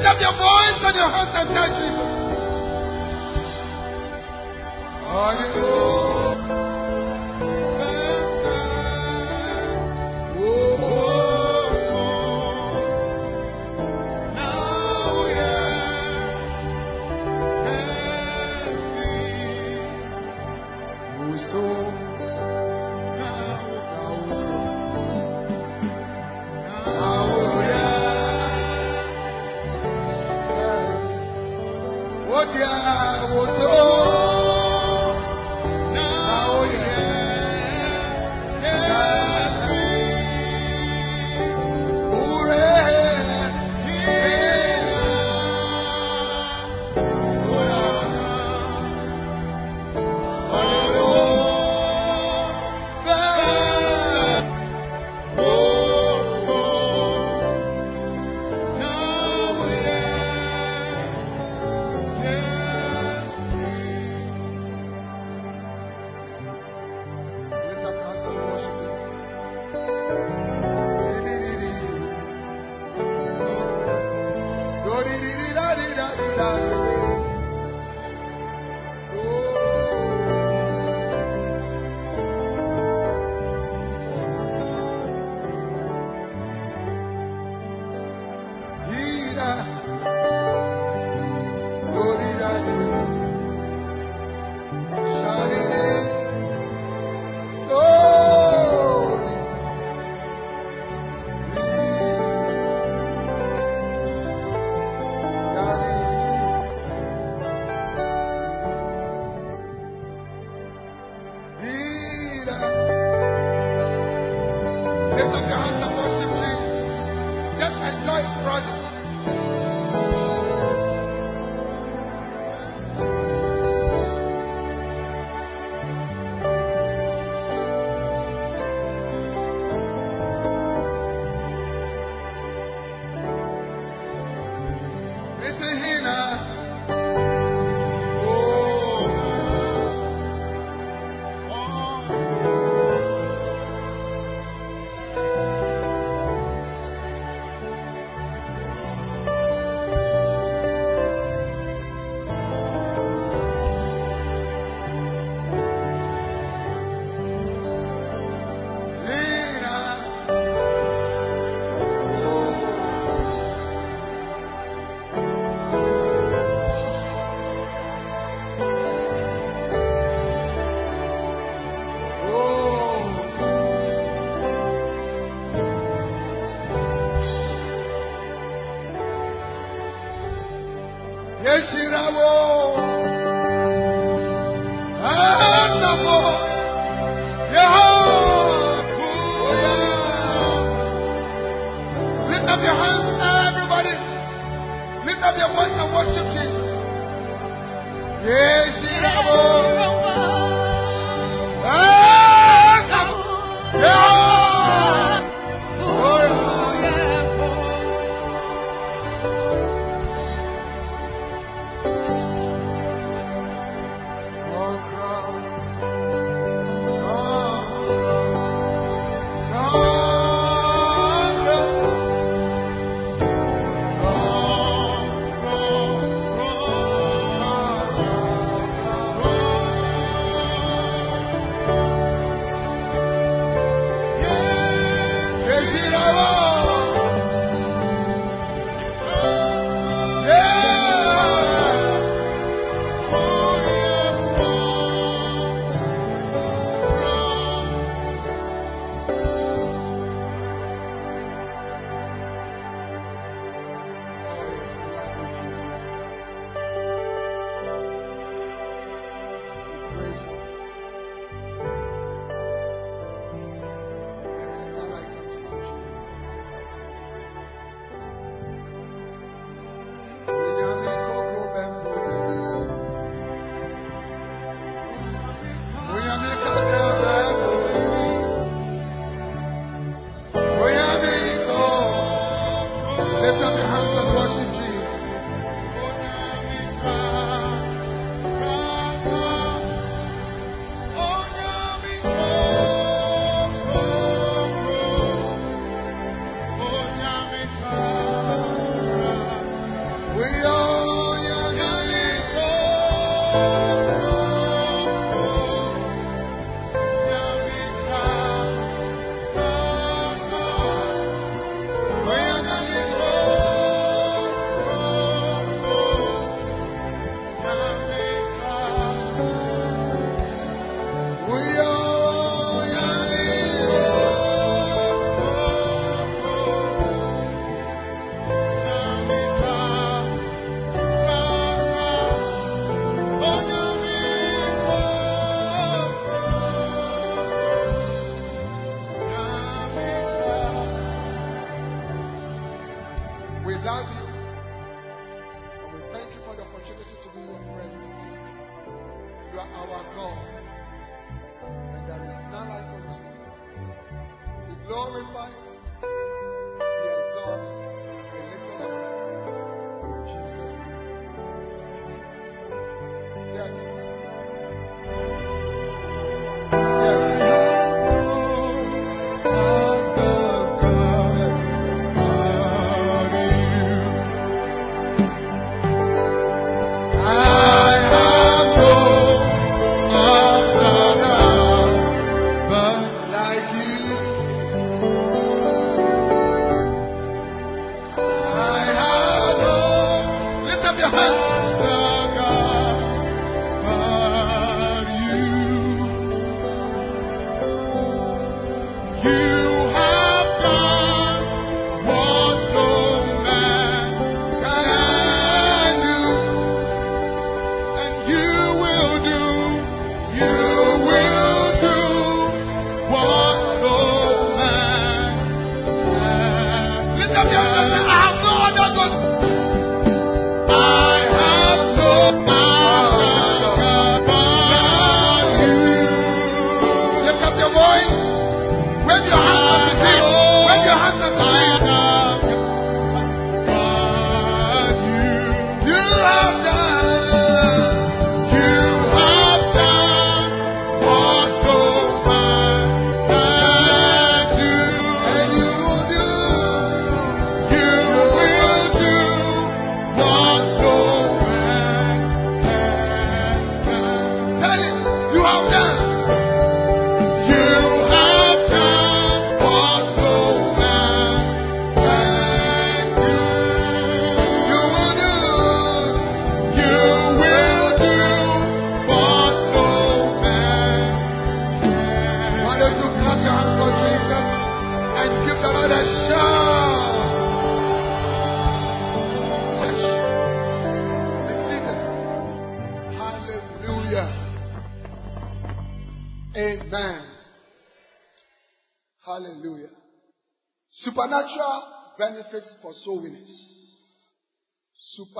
Lift up your voice and your hands and tell Jesus. Lift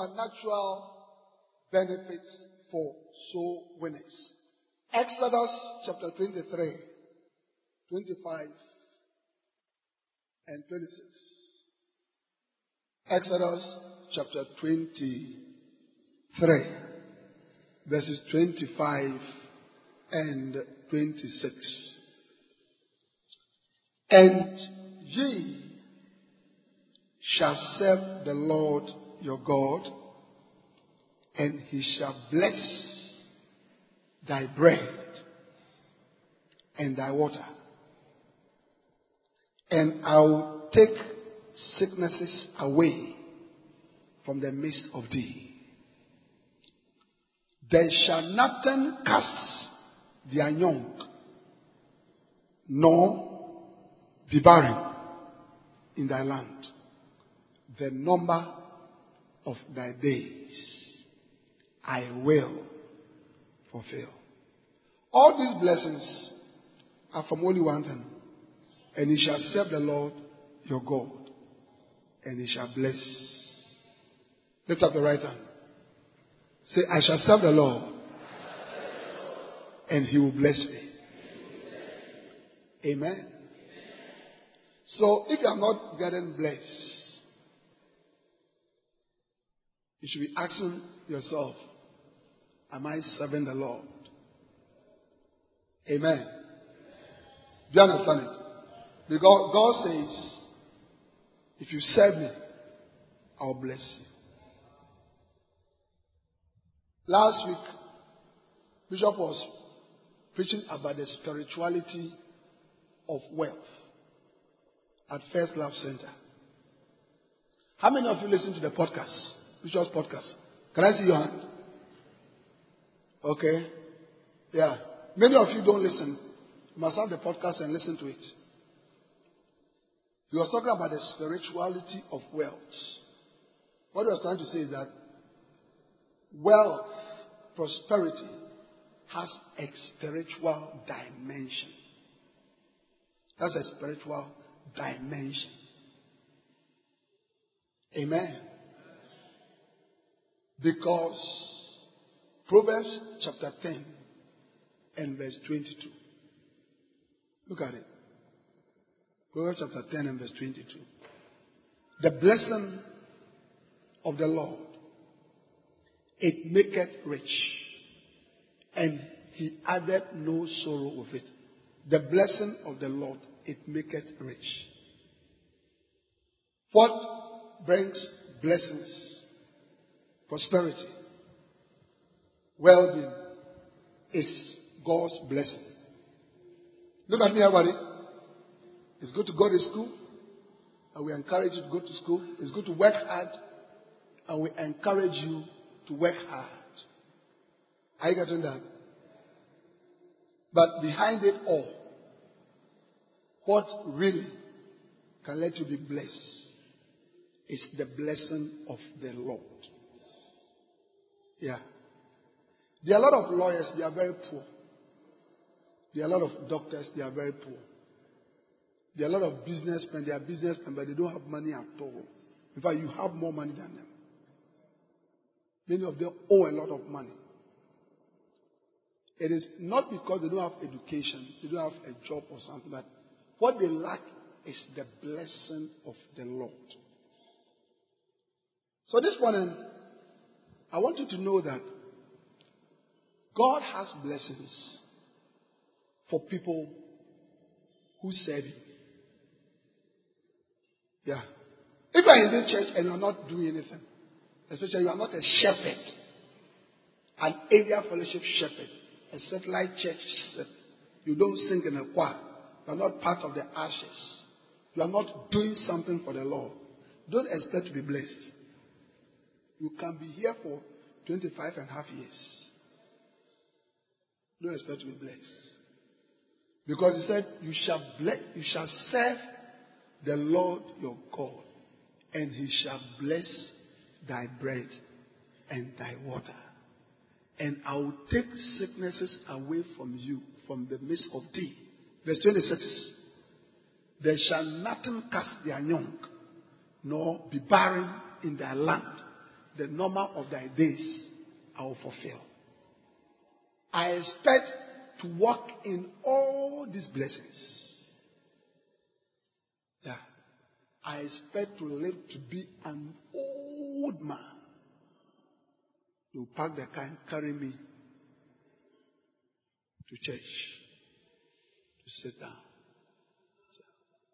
Supernatural benefits for soul winners. Exodus chapter 23, 25, and 26. Exodus chapter 23, verses 25 and 26. And ye shall serve the Lord your God, and he shall bless thy bread and thy water. And I will take sicknesses away from the midst of thee. There shall nothing cast their young, nor be barren in thy land. The number of thy days I will fulfill. All these blessings are from only one thing. And ye shall serve the Lord your God, and he shall bless. Lift up the right hand. Say, I shall serve the Lord, and he will bless me. Amen. So if you are not getting blessed, you should be asking yourself, Am I serving the Lord? Amen. Do you understand it? Because God says, If you serve me, I'll bless you. Last week, Bishop was preaching about the spirituality of wealth at First Love Center. How many of you listen to the podcast? Bishop's podcast? Can I see your hand? Okay. Yeah. Many of you don't listen. You must have the podcast and listen to it. He was talking about the spirituality of wealth. What he was trying to say is that wealth, prosperity, has a spiritual dimension. That's a spiritual dimension. Amen. Because Proverbs chapter 10, and verse 22. Look at it. Proverbs chapter 10 and verse 22. The blessing of the Lord, it maketh rich, and he added no sorrow with it. The blessing of the Lord, it maketh rich. What brings blessings, prosperity, well being is God's blessing. Look at me, everybody. It's good to go to school, and we encourage you to go to school. It's good to work hard, and we encourage you to work hard. Are you getting that? But behind it all, what really can let you be blessed is the blessing of the Lord. Yeah. There are a lot of lawyers, they are very poor. There are a lot of doctors, they are very poor. There are a lot of businessmen, they are businessmen, but they don't have money at all. In fact, you have more money than them. Many of them owe a lot of money. It is not because they don't have education, they don't have a job or something, but what they lack is the blessing of the Lord. So this morning, I want you to know that God has blessings for people who serve Him. Yeah. If you are in this church and you are not doing anything, especially you are not a shepherd, an area fellowship shepherd, a satellite church shepherd, you don't sing in a choir, you are not part of the ashes, you are not doing something for the Lord, don't expect to be blessed. You can be here for 25 and a half years. Don't expect to be blessed. Because he said, You shall bless, you shall serve the Lord your God, and he shall bless thy bread and thy water. And I will take sicknesses away from you, from the midst of thee. Verse 26. There shall nothing cast their young, nor be barren in their land. The number of thy days I will fulfill. I expect to walk in all these blessings. Yeah. I expect to live to be an old man. You park the car and carry me to church to sit down.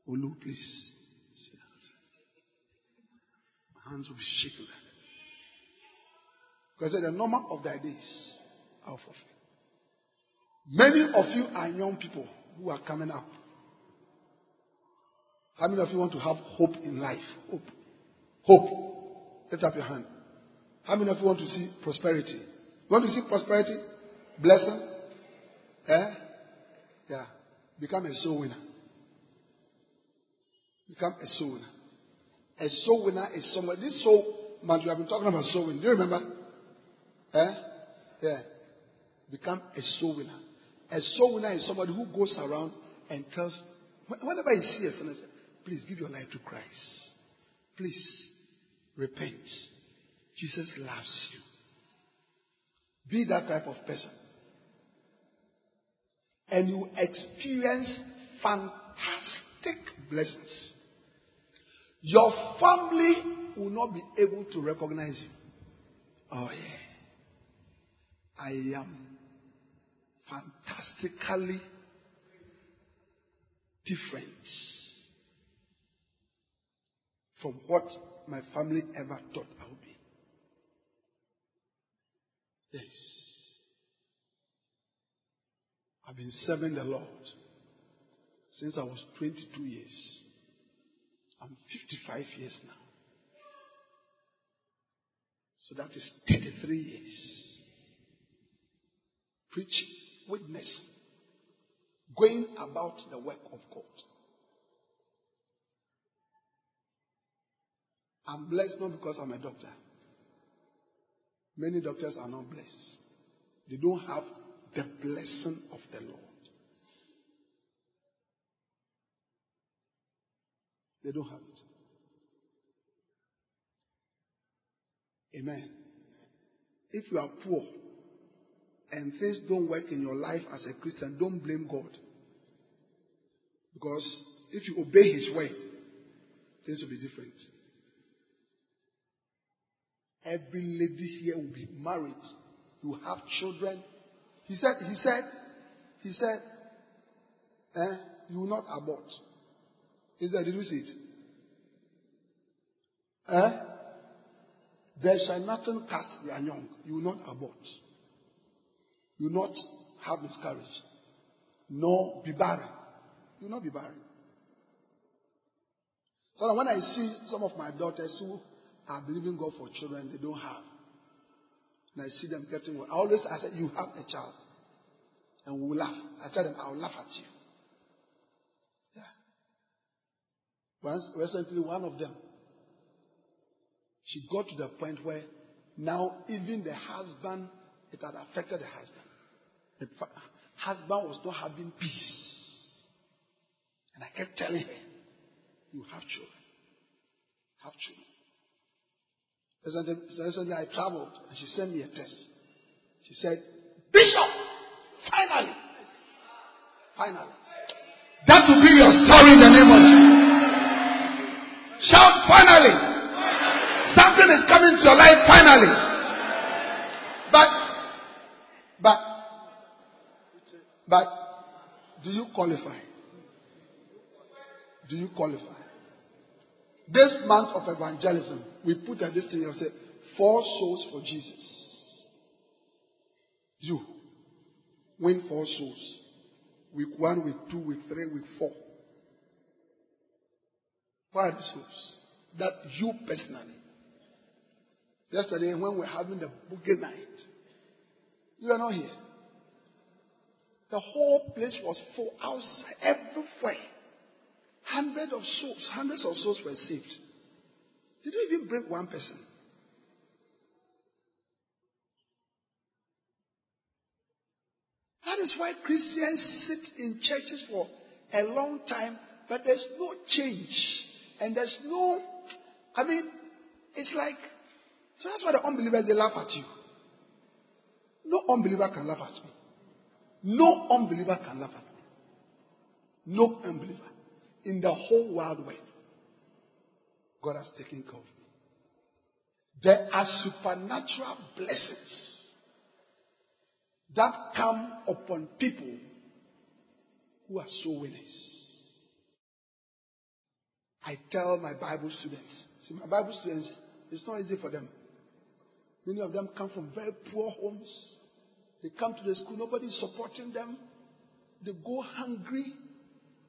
Ulu, please sit down. My hands will be shaking. Because the number of thy days are fulfilled. Many of you are young people who are coming up. How many of you want to have hope in life? Hope. Hope. Lift up your hand. How many of you want to see prosperity? You want to see prosperity? Blessing? Eh? Yeah. Become a soul winner. Become a soul winner. A soul winner is someone. This soul man, we have been talking about soul winning. Do you remember? Eh? Yeah. Become a soul winner. A soul winner is somebody who goes around and tells, whenever he sees a sinner, please give your life to Christ. Please repent. Jesus loves you. Be that type of person. And you experience fantastic blessings. Your family will not be able to recognize you. Oh, yeah. I am fantastically different from what my family ever thought I would be. Yes. I've been serving the Lord since I was 22 years. I'm 55 years now. So that is 33 years. Preaching witness, going about the work of God. I'm blessed not because I'm a doctor. Many doctors are not blessed. They don't have the blessing of the Lord. They don't have it. Amen. If you are poor, and things don't work in your life as a Christian, don't blame God. Because if you obey His word, things will be different. Every lady here will be married. You have children. He said, he said, he said, eh, you will not abort. Is that, did you see it? Eh? There shall nothing cast their young. You will not abort. You not have miscarriage. Nor be barren. You not be barren. So when I see some of my daughters who are believing God for children they don't have, and I see them getting well, I always I say, You have a child. And we will laugh. I tell them, I'll laugh at you. Yeah. Once recently one of them she got to the point where now even the husband, it had affected the husband. The husband was not having peace. And I kept telling her, you have children. Have children. Recently I traveled and she sent me a text. She said, Bishop, finally, finally. That will be your story in the name of Jesus. Shout finally. Something is coming to your life finally. But, but, but, do you qualify? Do you qualify? This month of evangelism, we put at this thing and say, four souls for Jesus. You win four souls. Week one, week two, week three, week four. Are the souls? That you personally Yesterday, when we were having the boogie night, you were not here. The whole place was full outside, everywhere. Hundreds of souls, hundreds of souls were saved. Did you even bring one person? That is why Christians sit in churches for a long time, but there's no change. And there's no, I mean, it's like so that's why the unbelievers they laugh at you. No unbeliever can laugh at me. No unbeliever can laugh at me. No unbeliever in the whole world world. God has taken care of me. There are supernatural blessings that come upon people who are so winners. I tell my Bible students, see, my Bible students, it's not easy for them. Many of them come from very poor homes. They come to the school, nobody is supporting them. They go hungry.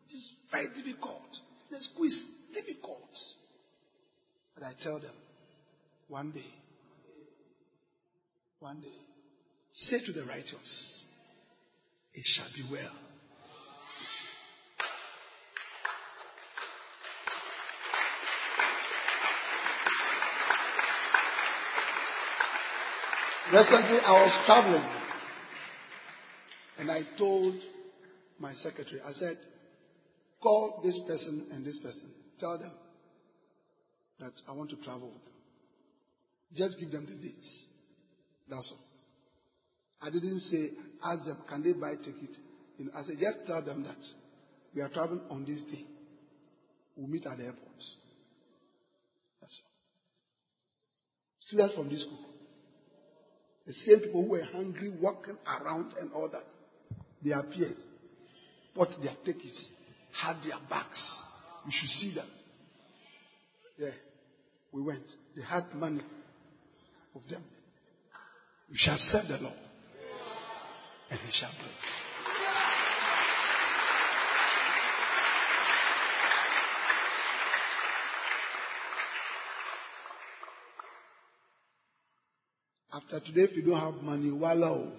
It's very difficult. The school is difficult. But I tell them, one day, one day, say to the righteous, it shall be well. Recently, I was traveling and I told my secretary, I said, call this person and this person. Tell them that I want to travel with them. Just give them the dates. That's all. I didn't say, ask them, can they buy ticket? You know, I said, just tell them that we are traveling on this day. We'll meet at the airport. That's all. Students from this school. The same people who were hungry, walking around and all that, they appeared, bought their tickets, had their bags. You should see them. Yeah, we went. They had money of them. We shall serve the Lord, and He shall bless. After today, if you don't have money, voila. oh.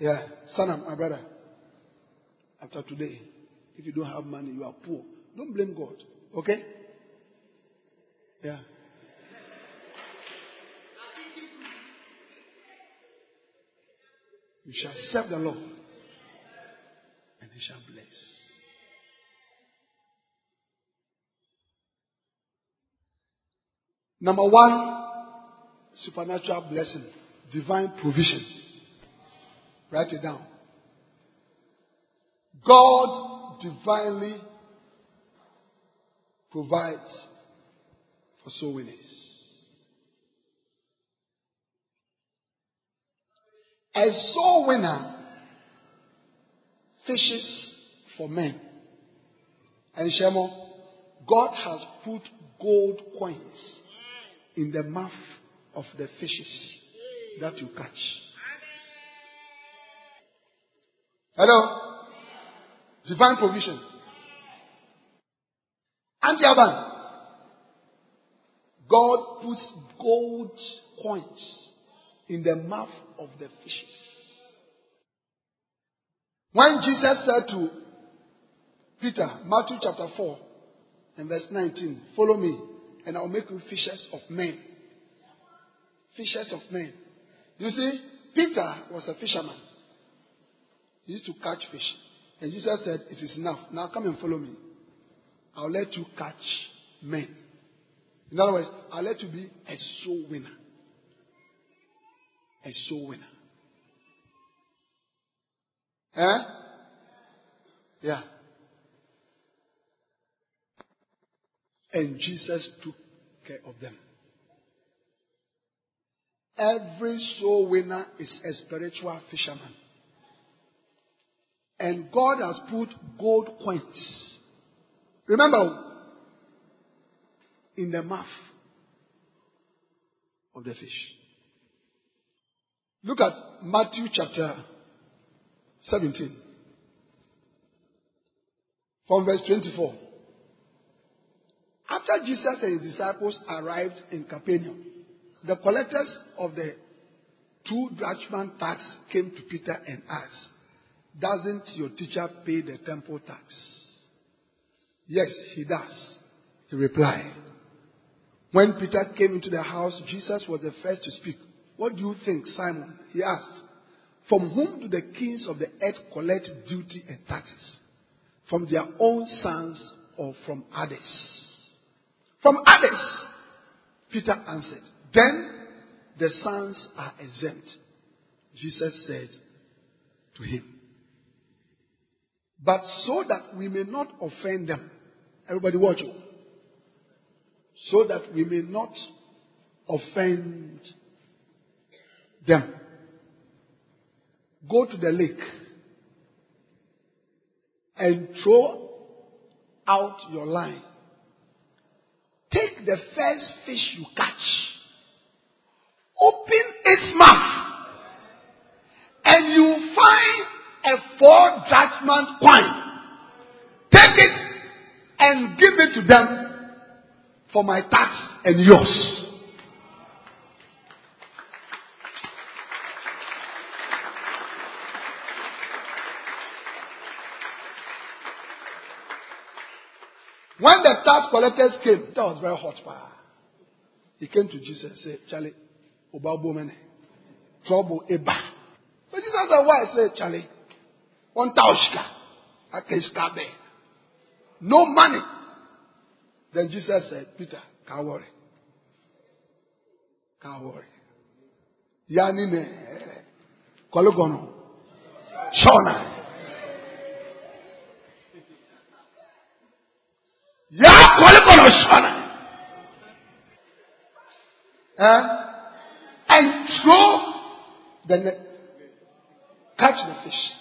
Yeah, son, my brother. After today, if you don't have money, you are poor. Don't blame God. Okay? Yeah. You shall serve the Lord, and He shall bless. Number one, supernatural blessing, divine provision. Write it down. God divinely provides for soul winners. A soul winner fishes for men. And Shemo, God has put gold coins in the mouth of the fishes that you catch. Hello? Divine provision. Auntie Aban. God puts gold coins in the mouth of the fishes. When Jesus said to Peter, Matthew chapter 4 and verse 19, Follow me, and I'll make you fishers of men. Fishers of men. You see, Peter was a fisherman. He used to catch fish. And Jesus said, It is enough. Now come and follow me. I'll let you catch men. In other words, I'll let you be a soul winner a soul winner. Eh? Yeah. And Jesus took care of them. Every soul winner is a spiritual fisherman. And God has put gold coins. Remember, in the mouth of the fish. Look at Matthew chapter 17. From verse 24. After Jesus and his disciples arrived in Capernaum, the collectors of the two drachma tax came to Peter and asked, Doesn't your teacher pay the temple tax? Yes, he does. He replied. When Peter came into the house, Jesus was the first to speak. What do you think, Simon? He asked. From whom do the kings of the earth collect duty and taxes? From their own sons or from others? From others, Peter answered. Then the sons are exempt. Jesus said to him. But so that we may not offend them, everybody watch you. So that we may not offend them. Go to the lake and throw out your line. Take the first fish you catch, open its mouth, and you find a four judgment coin. Take it and give it to them for my tax and yours. When the tax collectors came, that was very hot. Fire. He came to Jesus and said, Charlie, Obabomene, trouble eba. So Jesus said, Why? I said, Charlie, one taushka, akeskabe. No money. Then Jesus said, Peter, can't worry. Can't worry. Yani ne, kologono, shona. Ya kologono shona. Eh? And throw the net. Catch the fish.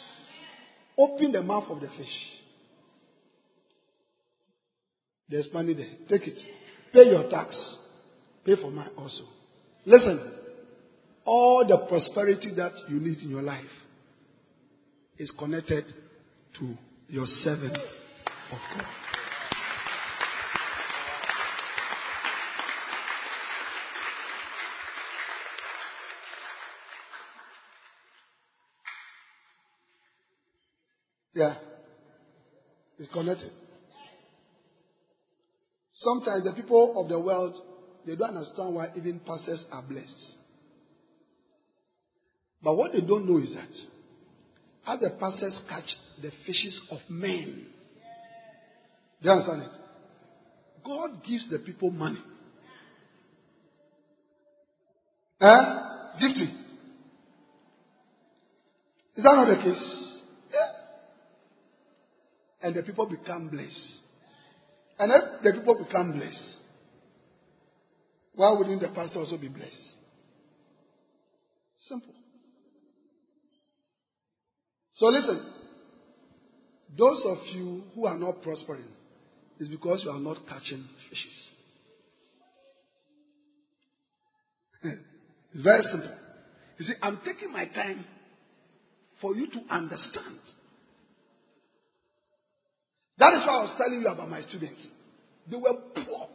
Open the mouth of the fish. There's money there. Take it. Pay your tax. Pay for mine also. Listen. All the prosperity that you need in your life is connected to your serving of God. Yeah. It's connected. Sometimes the people of the world, they don't understand why even pastors are blessed. But what they don't know is that as the pastors catch the fishes of men, you understand it? God gives the people money. Huh? Gifting. Is that not the case? And the people become blessed. And if the people become blessed, why wouldn't the pastor also be blessed? Simple. So listen, those of you who are not prospering is because you are not catching fishes. it's very simple. You see, I'm taking my time for you to understand. That is why I was telling you about my students. They were poor.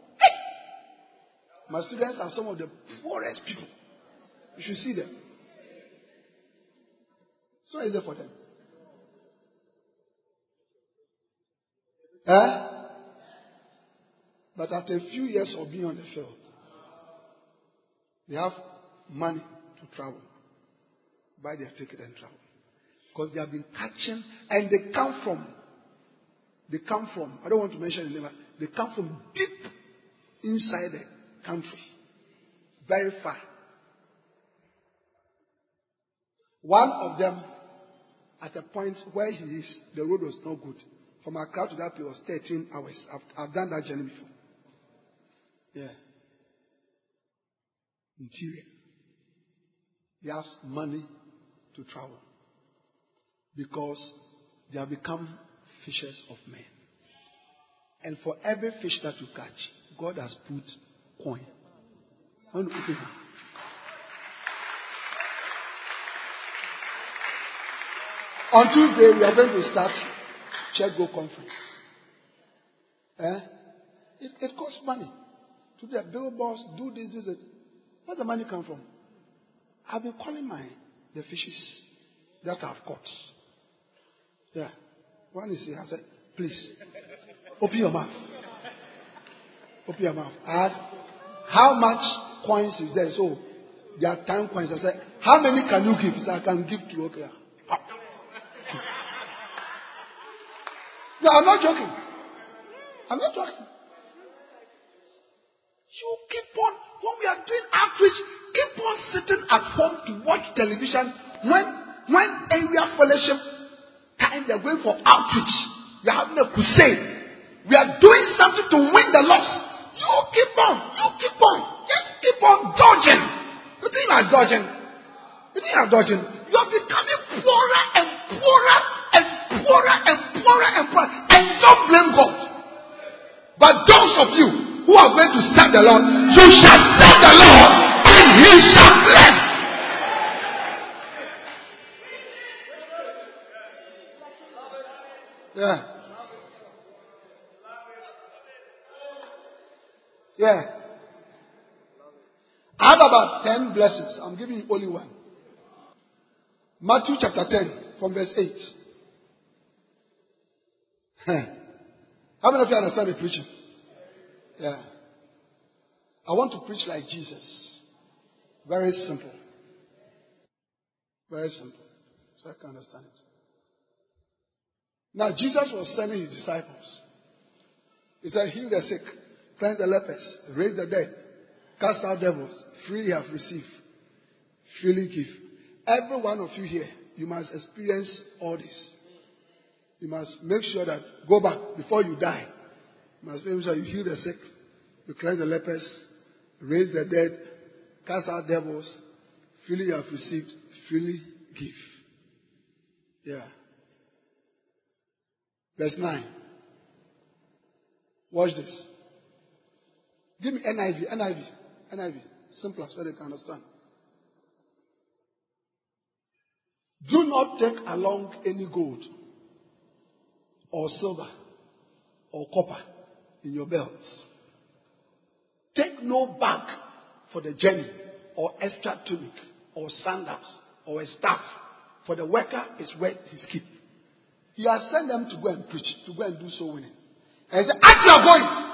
My students are some of the poorest people. You should see them. So easy for them. But after a few years of being on the field, they have money to travel. Buy their ticket and travel. Because they have been catching, and they come from, they come from, I don't want to mention the name, they come from deep inside the country. Very far. One of them, at a point where he is, the road was not good. From Accra to that place was 13 hours. I've, I've done that journey before. Yeah. Interior. He has money to travel because they have become fishers of men. And for every fish that you catch, God has put coin. On Tuesday, we are going to start Church Go Conference. Eh? It, it costs money to the billboards, do this, do that. Where the money come from? I've been calling my the fishes that I've caught. Yeah. One is here. I said, please, open your mouth. Open your mouth. I asked, how much coins is there? So, oh, there are 10 coins. I said, how many can you give? I can give to okay. No, I'm not joking. I'm not joking. You keep on, when we are doing outreach, keep on sitting at home to watch television. When, when area fellowship time they're going for outreach, are having a crusade. We are doing something to win the lost. You keep on, you keep on, just keep on dodging. You think you are dodging? You think you are dodging? You are becoming poorer and poorer and poorer and poorer and poorer. And don't blame God. But those of you who are going to serve the Lord, you shall serve the Lord and he shall bless. Yeah. Yeah. I have about 10 blessings. I'm giving you only one. Matthew chapter 10, from verse 8. How many of you understand the preaching? Yeah. I want to preach like Jesus. Very simple. Very simple. So I can understand it. Now, Jesus was sending his disciples. He said, Heal the sick, cleanse the lepers, raise the dead, cast out devils, freely have received, freely give. Every one of you here, you must experience all this. You must make sure that, go back before you die. You must make sure you heal the sick, you cleanse the lepers, raise the dead, cast out devils, freely have received, freely give. Yeah. Verse 9. Watch this. Give me NIV, NIV, NIV. Simplest way they can understand. Do not take along any gold or silver or copper in your belts. Take no bag for the journey or extra tunic or sandals or a staff, for the worker is worth his keep. He has sent them to go and preach, to go and do so winning. And he said, As you are going,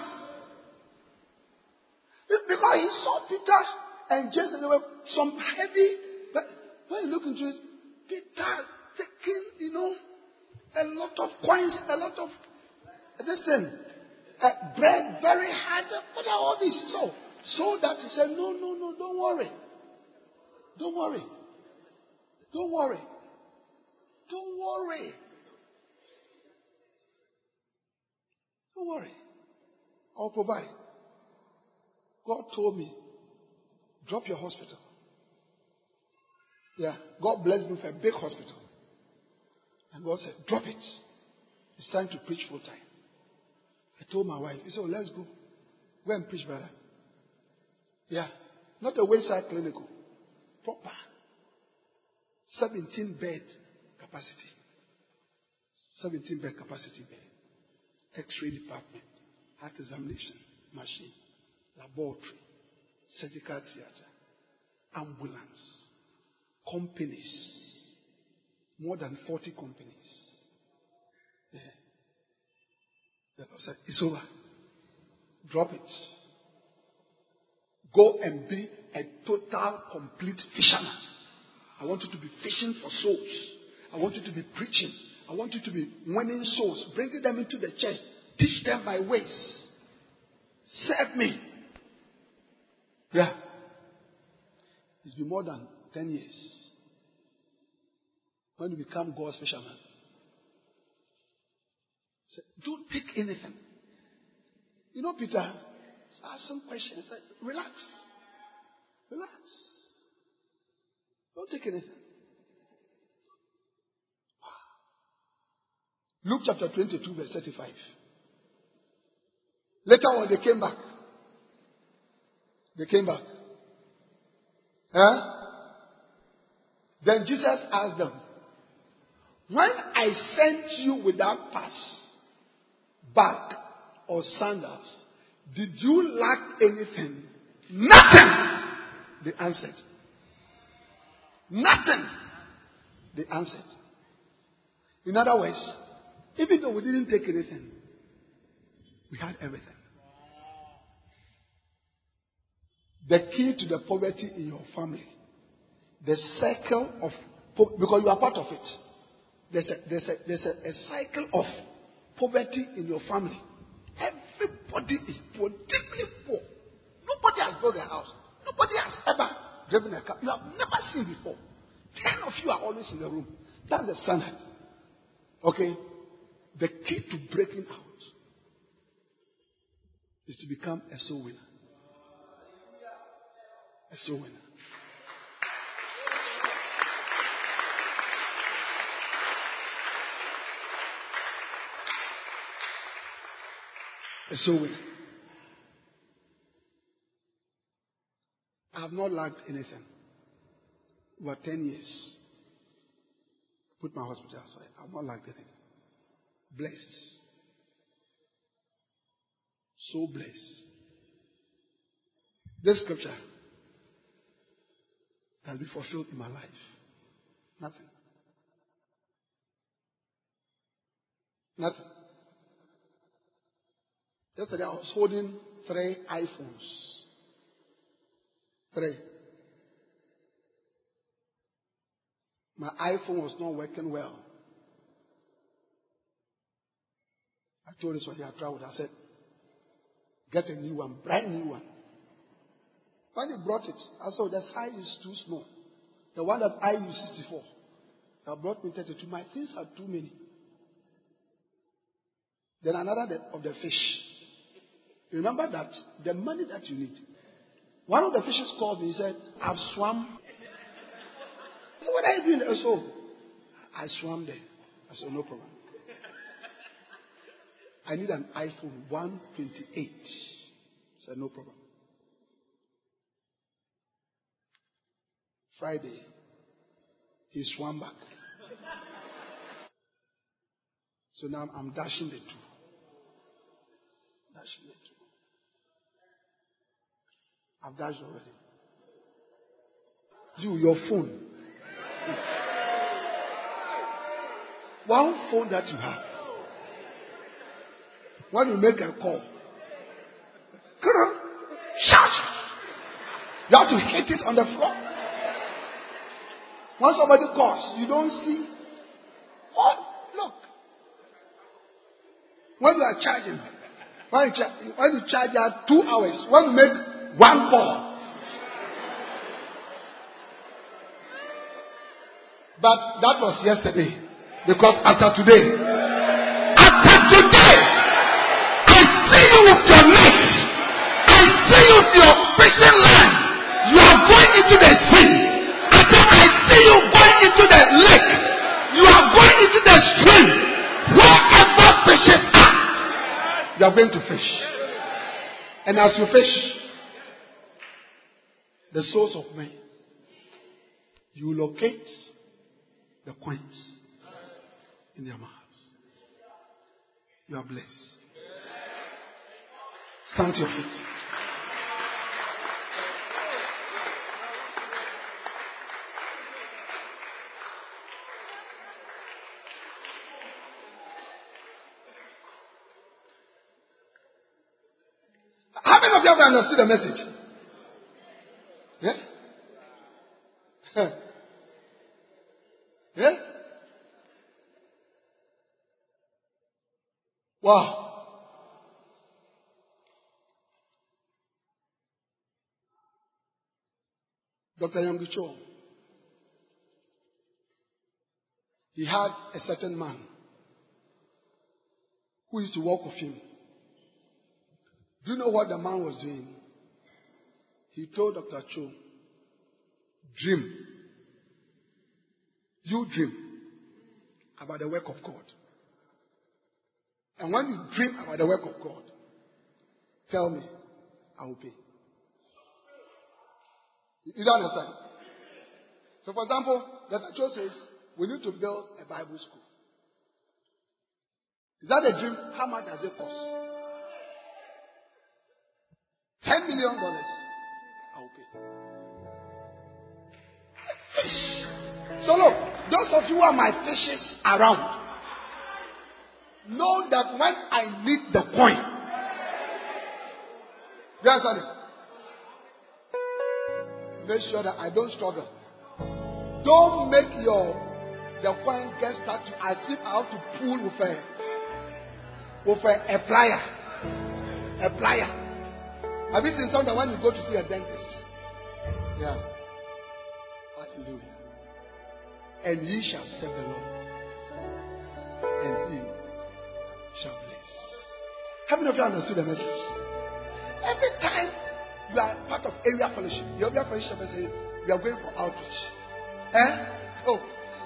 because he saw Peter and James and there were some heavy, but when you look into it, Peter taking, you know, a lot of coins, a lot of this thing, uh, bread, very hard. What are all these? So, so that he said, No, no, no, don't worry. Don't worry. Don't worry. Don't worry. Don't worry. I'll provide. God told me, drop your hospital. Yeah, God blessed me with a big hospital. And God said, drop it. It's time to preach full time. I told my wife, he said, oh, let's go. Go and preach, brother. Yeah, not a wayside clinical. Proper. 17 bed capacity. 17 bed capacity bed. X-ray department. Heart examination machine. Laboratory. Surgical theater. Ambulance. Companies. More than 40 companies. Yeah. The Lord said, It's over. Drop it. Go and be a total, complete fisherman. I want you to be fishing for souls. I want you to be preaching. I want you to be winning souls, bringing them into the church. Teach them my ways. Serve me. Yeah. It's been more than 10 years. When you become God's fisherman, say, don't pick anything. You know, Peter ask some questions. Relax. Relax. Don't take anything. Luke chapter 22, verse 35. Later on, they came back. They came back. Huh? Then Jesus asked them, When I sent you without pass, bag, or sandals, did you lack anything? Nothing! They answered. Nothing! They answered. In other words, even though we didn't take anything, we had everything. The key to the poverty in your family, the circle of, because you are part of it, there's a, there's a, there's a, a cycle of poverty in your family. Everybody is poor, deeply poor. Nobody has built a house. Nobody has ever driven a car. You have never seen before. Ten of you are always in the room. That's the standard. Okay? The key to breaking out is to become a soul winner. A soul winner. A soul winner. I have not lacked anything. Over 10 years. Put my hospital aside. I have not lacked anything. Blessed. So blessed. This scripture can be fulfilled in my life. Nothing. Nothing. Yesterday I was holding three iPhones. Three. My iPhone was not working well. I told this one I traveled. I said, get a new one, brand new one. When he brought it, I saw oh, the size is too small. The one that I use 64. I brought me 32. My things are too many. Then another of the fish. Remember that the money that you need. One of the fishes called me. He said, I've said, what are you doing? I said, oh, I swam there. I said, no problem. I need an iPhone 128. I said, no problem. Friday, he swam back. So now I'm dashing the two. Dashing the two. I've dashed already. You, your phone. One phone that you have. When you make a call, shout. You have to hit it on the floor. When somebody calls, you don't see. What? Look. When you are charging, when you, cha- when you charge at two hours, when you make one call, But that was yesterday. Because after today, after today, See you with your. I see you with your fishing line. You are going into the sea. Said, I see you going into the lake. You are going into the stream. Wherever fishes are, you are going to fish. And as you fish, the souls of men, you locate the coins in their mouths. You are blessed. Stand your feet. How many of you have understood the message? Yeah? yeah? Wow. Dr. Yonggi Cho, he had a certain man who used to work with him. Do you know what the man was doing? He told Dr. Cho, dream. You dream about the work of God. And when you dream about the work of God, tell me, I will pay. You don't understand? So, for example, Dr. Cho says, we need to build a Bible school. Is that a dream? How much does it cost? Ten million dollars. I will pay. Fish. So look, those of you who are my fishes around, know that when I need the coin, you understand? Make sure that I don't struggle. Don't make your the coin get stuck as if I have to pull with a with a, a plier. A plier. Have you seen something when you go to see a dentist? Yeah. Hallelujah. And ye shall serve the Lord. And he shall bless. How many of you understood the message? Every time you are part of area fellowship, the area fellowship say, we are going for outreach. Eh? Oh,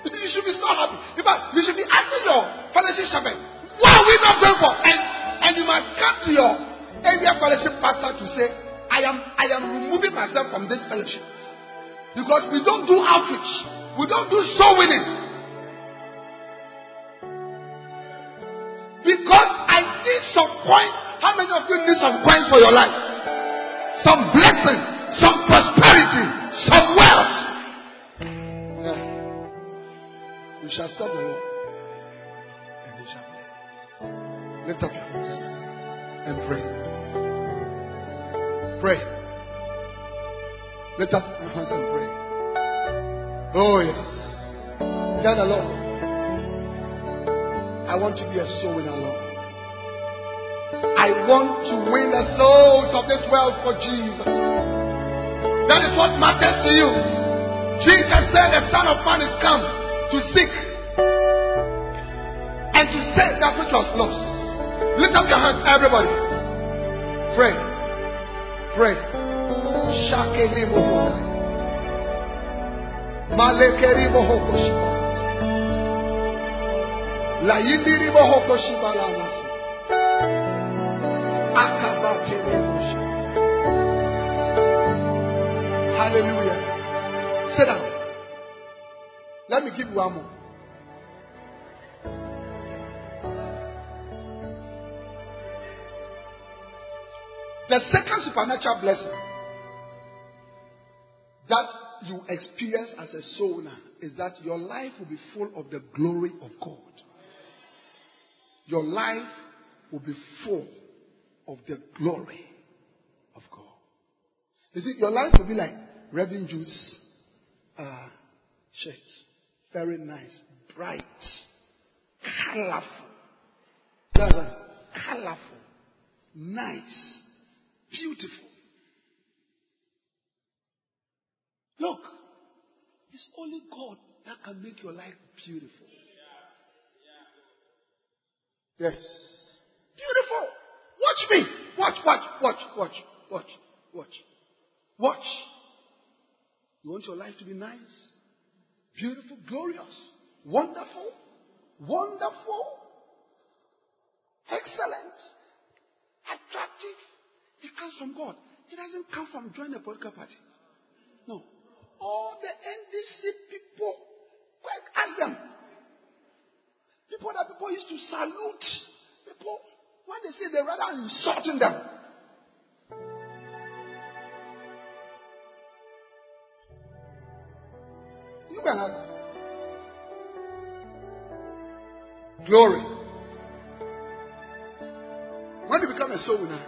you should be so happy. In fact, you should be asking your fellowship shepherd, what are we not going for? And, and you must come to your area fellowship pastor to say, I am, I am removing myself from this fellowship. Because we don't do outreach. We don't do soul winning. Because I need some coin. How many of you need some coin for your life? Some blessing, some prosperity, some wealth. Yeah. You shall serve the Lord. And he shall bless. Lift up your hands and pray. Pray. Lift up your hands and pray. Oh, yes. Tell the Lord, I want to be a soul winner, Lord. I want to win the souls of this world for Jesus. That is what matters to you. Jesus said, The Son of Man is come to seek and to save that which was lost. Lift up your hands, everybody. Pray. Pray. Shakeli Mohokai. Malekeri Mohokoshi. La Yindiri Hallelujah. Sit down. Let me give you one more. The second supernatural blessing that you experience as a soul now is that your life will be full of the glory of God. Your life will be full of the glory of God. You see, your life will be like Reverend Juice uh, shirt. Very nice, bright, colorful. That's right. Colorful, nice, beautiful. Look, it's only God that can make your life beautiful. Yes. Beautiful. Watch me. Watch, watch, watch, watch, watch, watch. Watch. You want your life to be nice, beautiful, glorious, wonderful, wonderful, excellent, attractive. It comes from God. It doesn't come from joining a political party. No. All the NDC people, ask them. People that people used to salute. People, when they say they rather insulting them. You can ask. Glory. When you become a soul winner,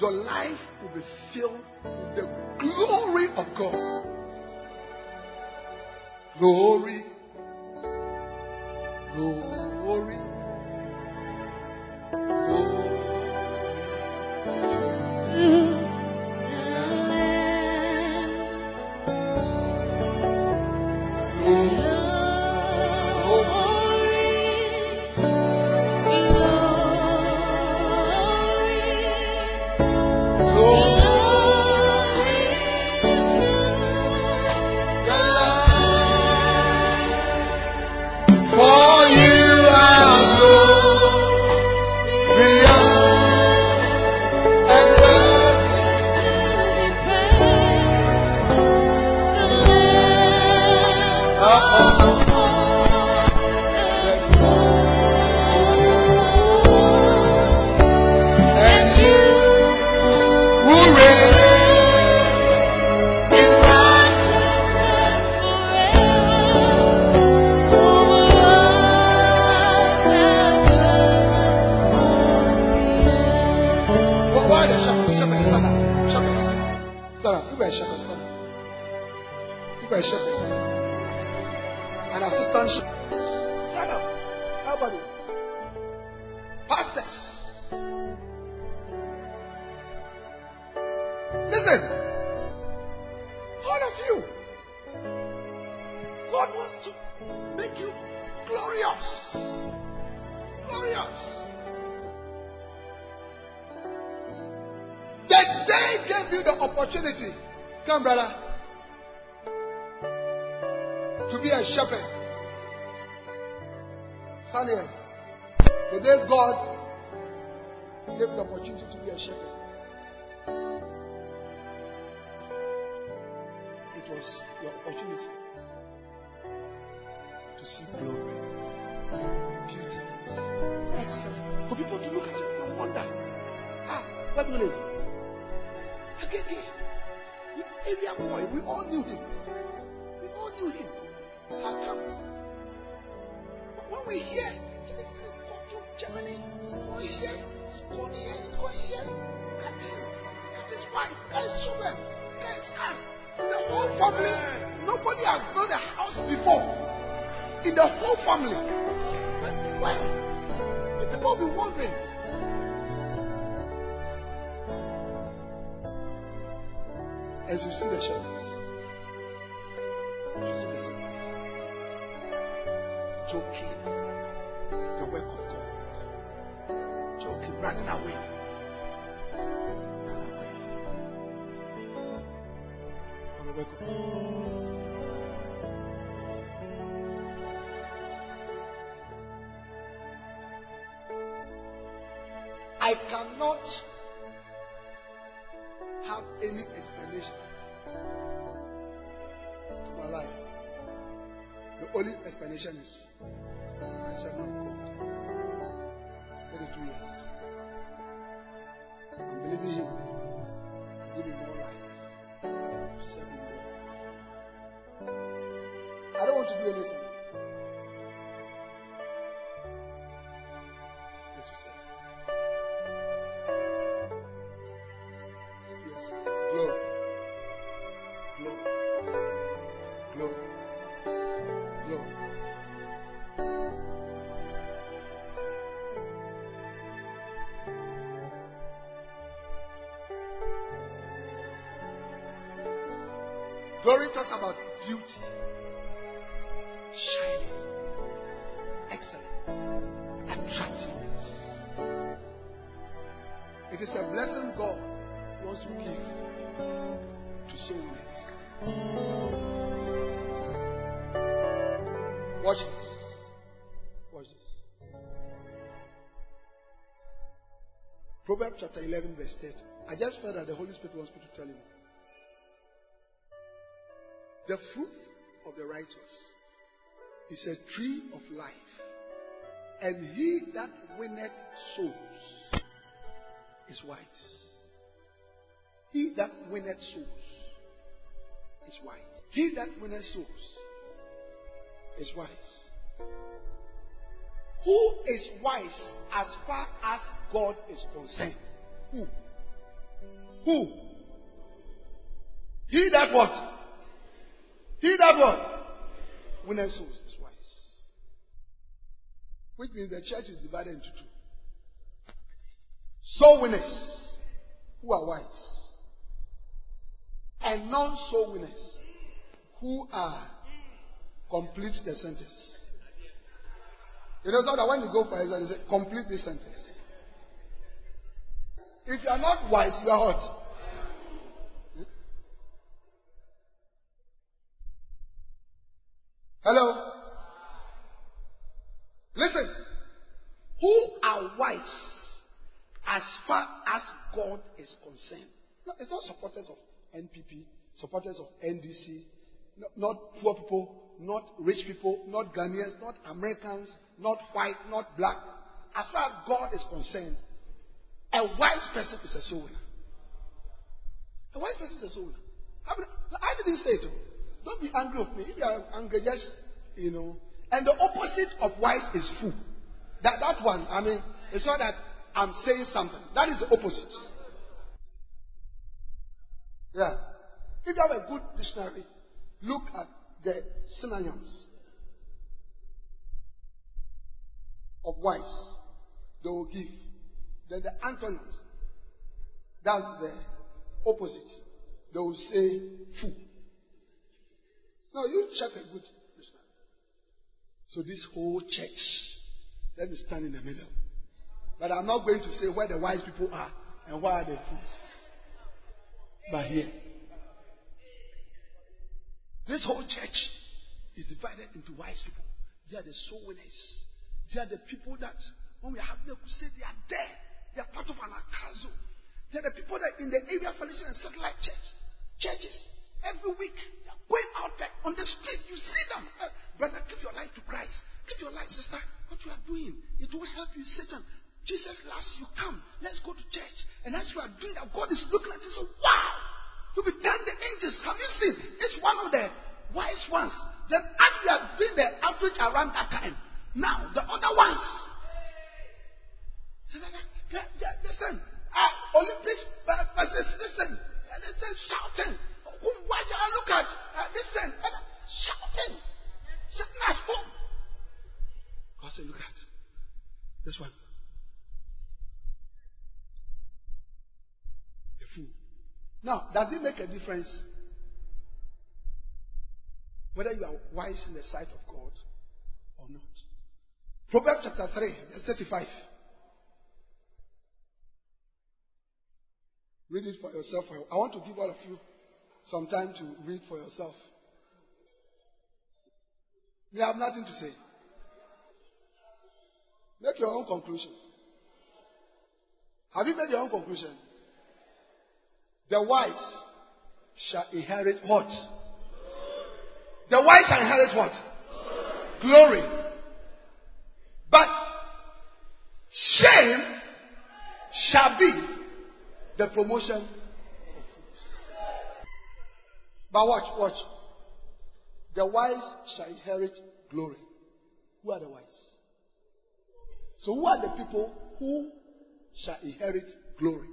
your life will be filled with the glory of God. Glory. Glory. Why? The people will be wondering, as you see the shepherds. You see the shepherds. Joking the work of God. Joking, running away. Running away. From the work of God. Cannot have any explanation to my life. The only explanation is I serve my God. 32 years. I'm believing Him. to Give me more life. Him more. I don't want to do anything. Proverbs chapter 11, verse 30. I just felt that the Holy Spirit wants me to tell you. The fruit of the righteous is a tree of life, and he that winneth souls is wise. He that winneth souls is wise. He that winneth souls is wise. Who is wise as far as God is concerned? Who? Who? He that what? He that what? Winneth souls is wise. Which means the church is divided into two. Soul winners who are wise. And non soul winners who are complete the sentence. You know, so that when you go for exam, you say, complete this sentence. If you are not wise, you are what? Hello? Listen. Who are wise as far as God is concerned? No, it's not supporters of NPP, supporters of NDC, not poor people, not rich people, not Ghanaians, not Americans, not white, not black. As far as God is concerned, a wise person is a soul winner. A wise person is a soul winner. I, mean, I didn't say it. Don't be angry with me. If you are angry, just, you know. And the opposite of wise is fool. That, that one, I mean, it's not that I'm saying something. That is the opposite. Yeah. If you have a good dictionary, look at the synonyms of wise they will give. Then the antonyms, that's the opposite. They will say fool. Now you check a good dictionary. So this whole church, let me stand in the middle. But I'm not going to say where the wise people are and where are the fools. But here. This whole church is divided into wise people. They are the soul winners. They are the people that, when we are having a crusade, they are there. They are part of an akazo. They are the people that in the area of fellowship and satellite church, churches, every week, they are going out there on the street. You see them. Uh, brother, give your life to Christ. Give your life, sister. What you are doing, it will help you, Satan. Jesus loves you. Come, let's go to church. And as you are doing that, God is looking at you and wow. You'll be telling the angels, have you seen? It's one of the wise ones. Then as we are doing the outreach around that time, now the other ones. Listen, uh, Olympics versus listen, and listen, shouting. Why do I look at uh, listen, and shouting, sitting at home? God said, look at this one. The fool. Now, does it make a difference whether you are wise in the sight of God or not? Proverbs chapter 3, verse 35. Read it for yourself. I want to give all of you some time to read for yourself. You have nothing to say. Make your own conclusion. Have you made your own conclusion? The wise shall inherit what? The wise shall inherit what? Glory. But shame shall be the promotion of. But watch, watch. The wise shall inherit glory. Who are the wise? So who are the people who shall inherit glory?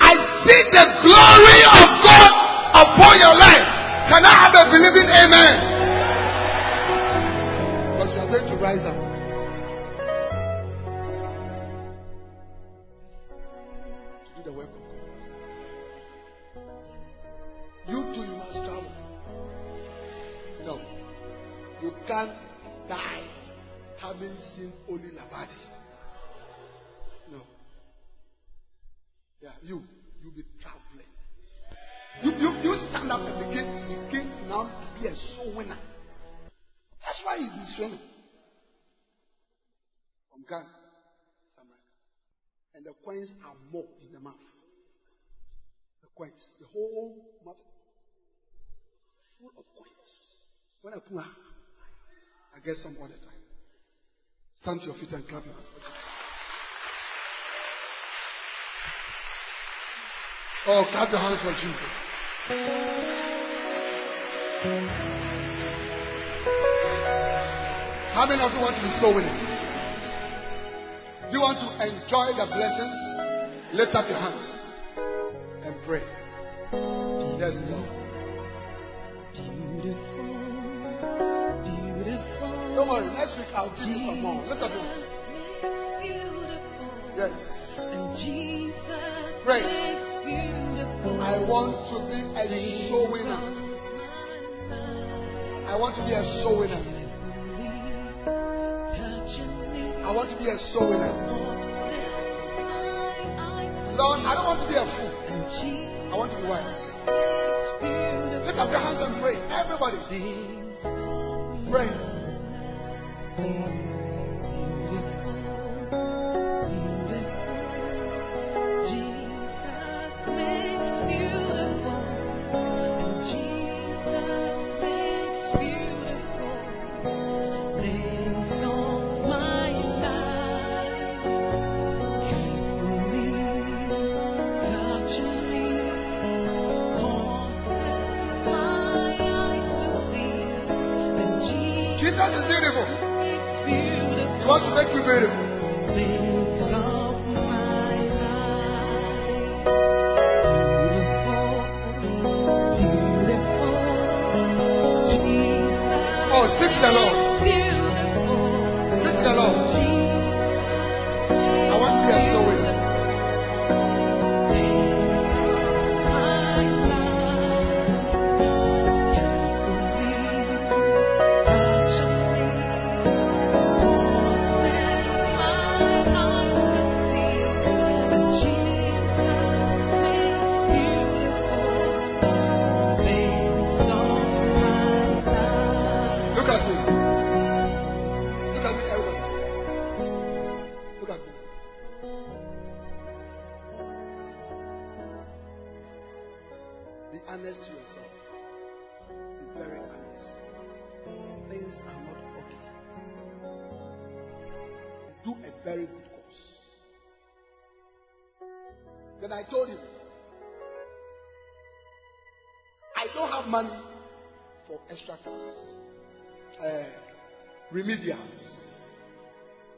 I see the glory of God upon your life. Can I have a believing amen? Because you are going to rise up. To do the work of God. You too, you must travel. No. You can't die having seen only Labadi. Be a soul winner. That's why he's swimming. From Ghana, America. And the coins are more in the mouth. The coins, the whole mouth full of coins. When I put I get some all the time. Stand to your feet and clap your hands. Oh, clap your hands for Jesus. How many of you want to be so winners? Do you want to enjoy the blessings? Lift up your hands and pray. Yes, Lord. Don't worry, next week I'll give you some more. Lift up your hands. Yes. Pray. I want to be a soul winner. I want to be a soul winner. I want to be a soul winner. Lord, I don't want to be a fool. I want to be wise. Lift up your hands and pray. Everybody. Pray. He wants to make you beautiful. Oh, to the Lord.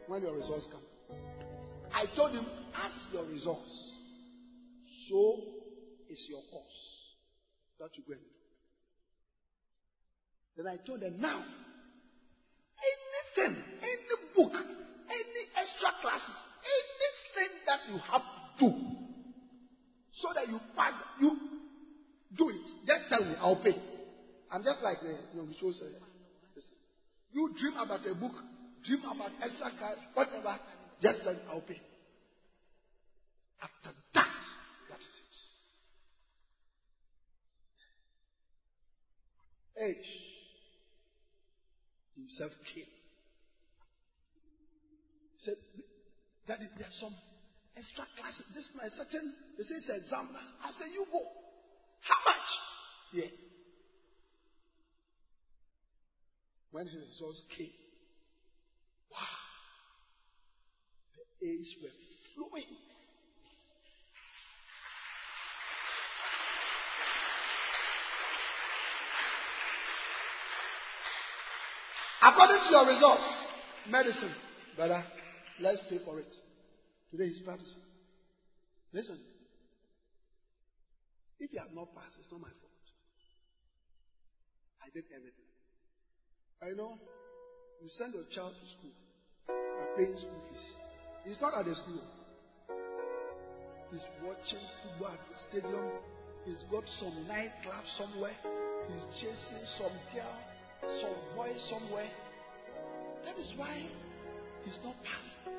When your results come. I told him, as your results, so is your course that you go and. Then I told them, now, anything, any book, any extra classes, anything that you have to do so that you pass, you do it. Just tell me, I'll pay. I'm just like the you know, the shows. Uh, you dream about a book, dream about extra class, whatever. Just me, I'll pay. After that, that is it. Age himself came. He said, Daddy, there's some extra classes. This is my certain, they say it's exam. I said, You go. How much? Yeah. When his results came, A's were flowing. According to your results, medicine, brother, let's pay for it. Today he's practicing. Listen, if you have not passed, it's not my fault. I did everything. I know you send your child to school, you are paying school fees. He's not at the school. He's watching football at the stadium. He's got some nightclub somewhere. He's chasing some girl, some boy somewhere. That is why he's not passed.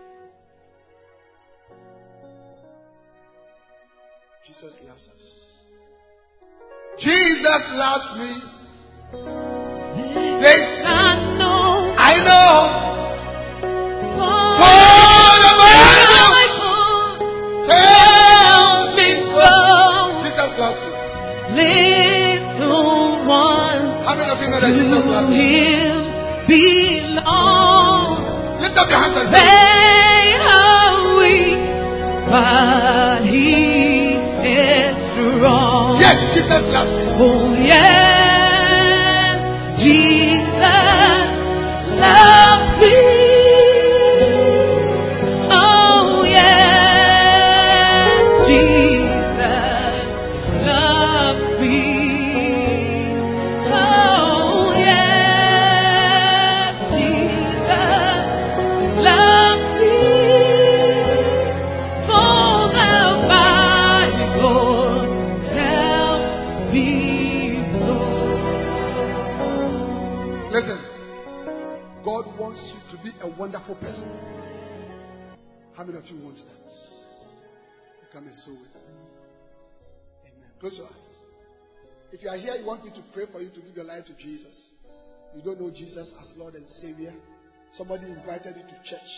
Jesus loves us. Jesus loves me. This to him belong. Lift up your hands and They are weak, but he is strong. Yes, Jesus loves me. Oh yes, Jesus Close your eyes. If you are here, you want me to pray for you to give your life to Jesus. You don't know Jesus as Lord and Savior. Somebody invited you to church.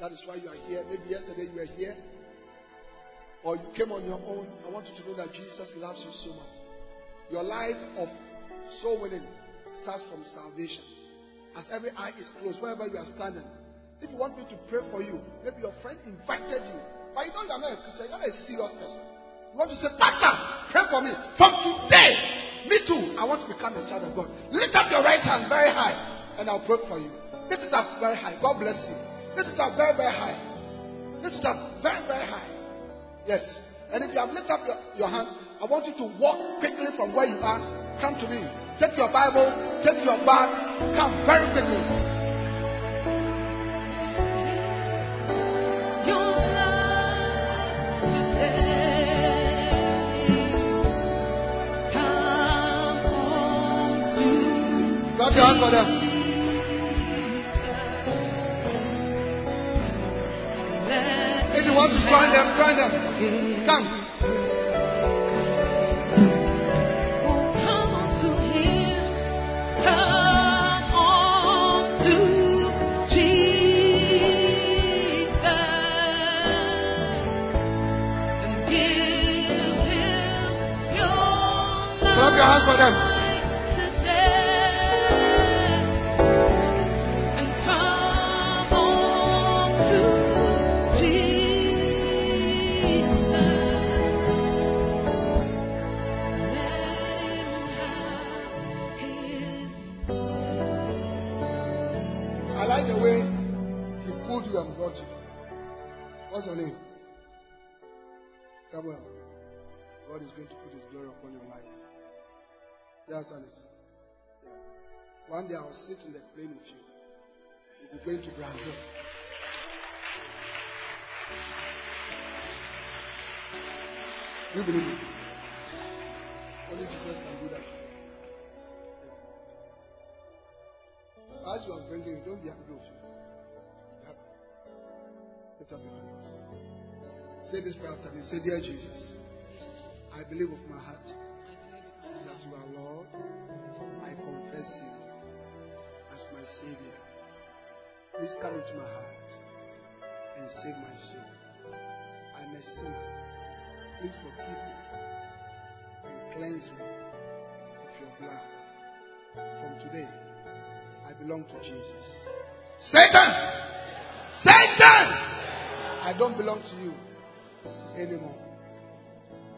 That is why you are here. Maybe yesterday you were here. Or you came on your own. I want you to know that Jesus loves you so much. Your life of soul winning starts from salvation. As every eye is closed, wherever you are standing. If you want me to pray for you, maybe your friend invited you. But you know you are not a Christian, you are not a serious person. Want to say, Pastor, pray for me. From today, me too, I want to become a child of God. Lift up your right hand very high, and I'll pray for you. Lift it up very high. God bless you. Lift it up very, very high. Lift it up very, very high. Yes. And if you have lifted up your, your hand, I want you to walk quickly from where you are. Come to me. Take your Bible, take your bag, come very quickly. To your hands them. If you want to join them, join them. Come your name? Samuel. God is going to put his glory upon your life. You understand it? Yeah. One day I'll sit in the plane with you. We'll be going to Brazil. You believe it? Only Jesus can do that. Yeah. As you are bringing don't be angry with you. Lift up your hands. Say this prayer after me. Say, Dear Jesus, I believe with my heart that you are Lord. I confess you as my Savior. Please come into my heart and save my soul. I'm a sinner. Please forgive me and cleanse me with your blood. From today, I belong to Jesus. Satan! Satan! I don't belong to you anymore.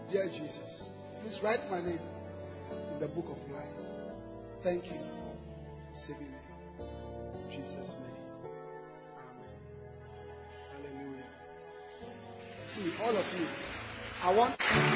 Dear Jesus, please write my name in the book of life. Thank you for saving me. Jesus' name. Amen. Hallelujah. See, all of you, I want.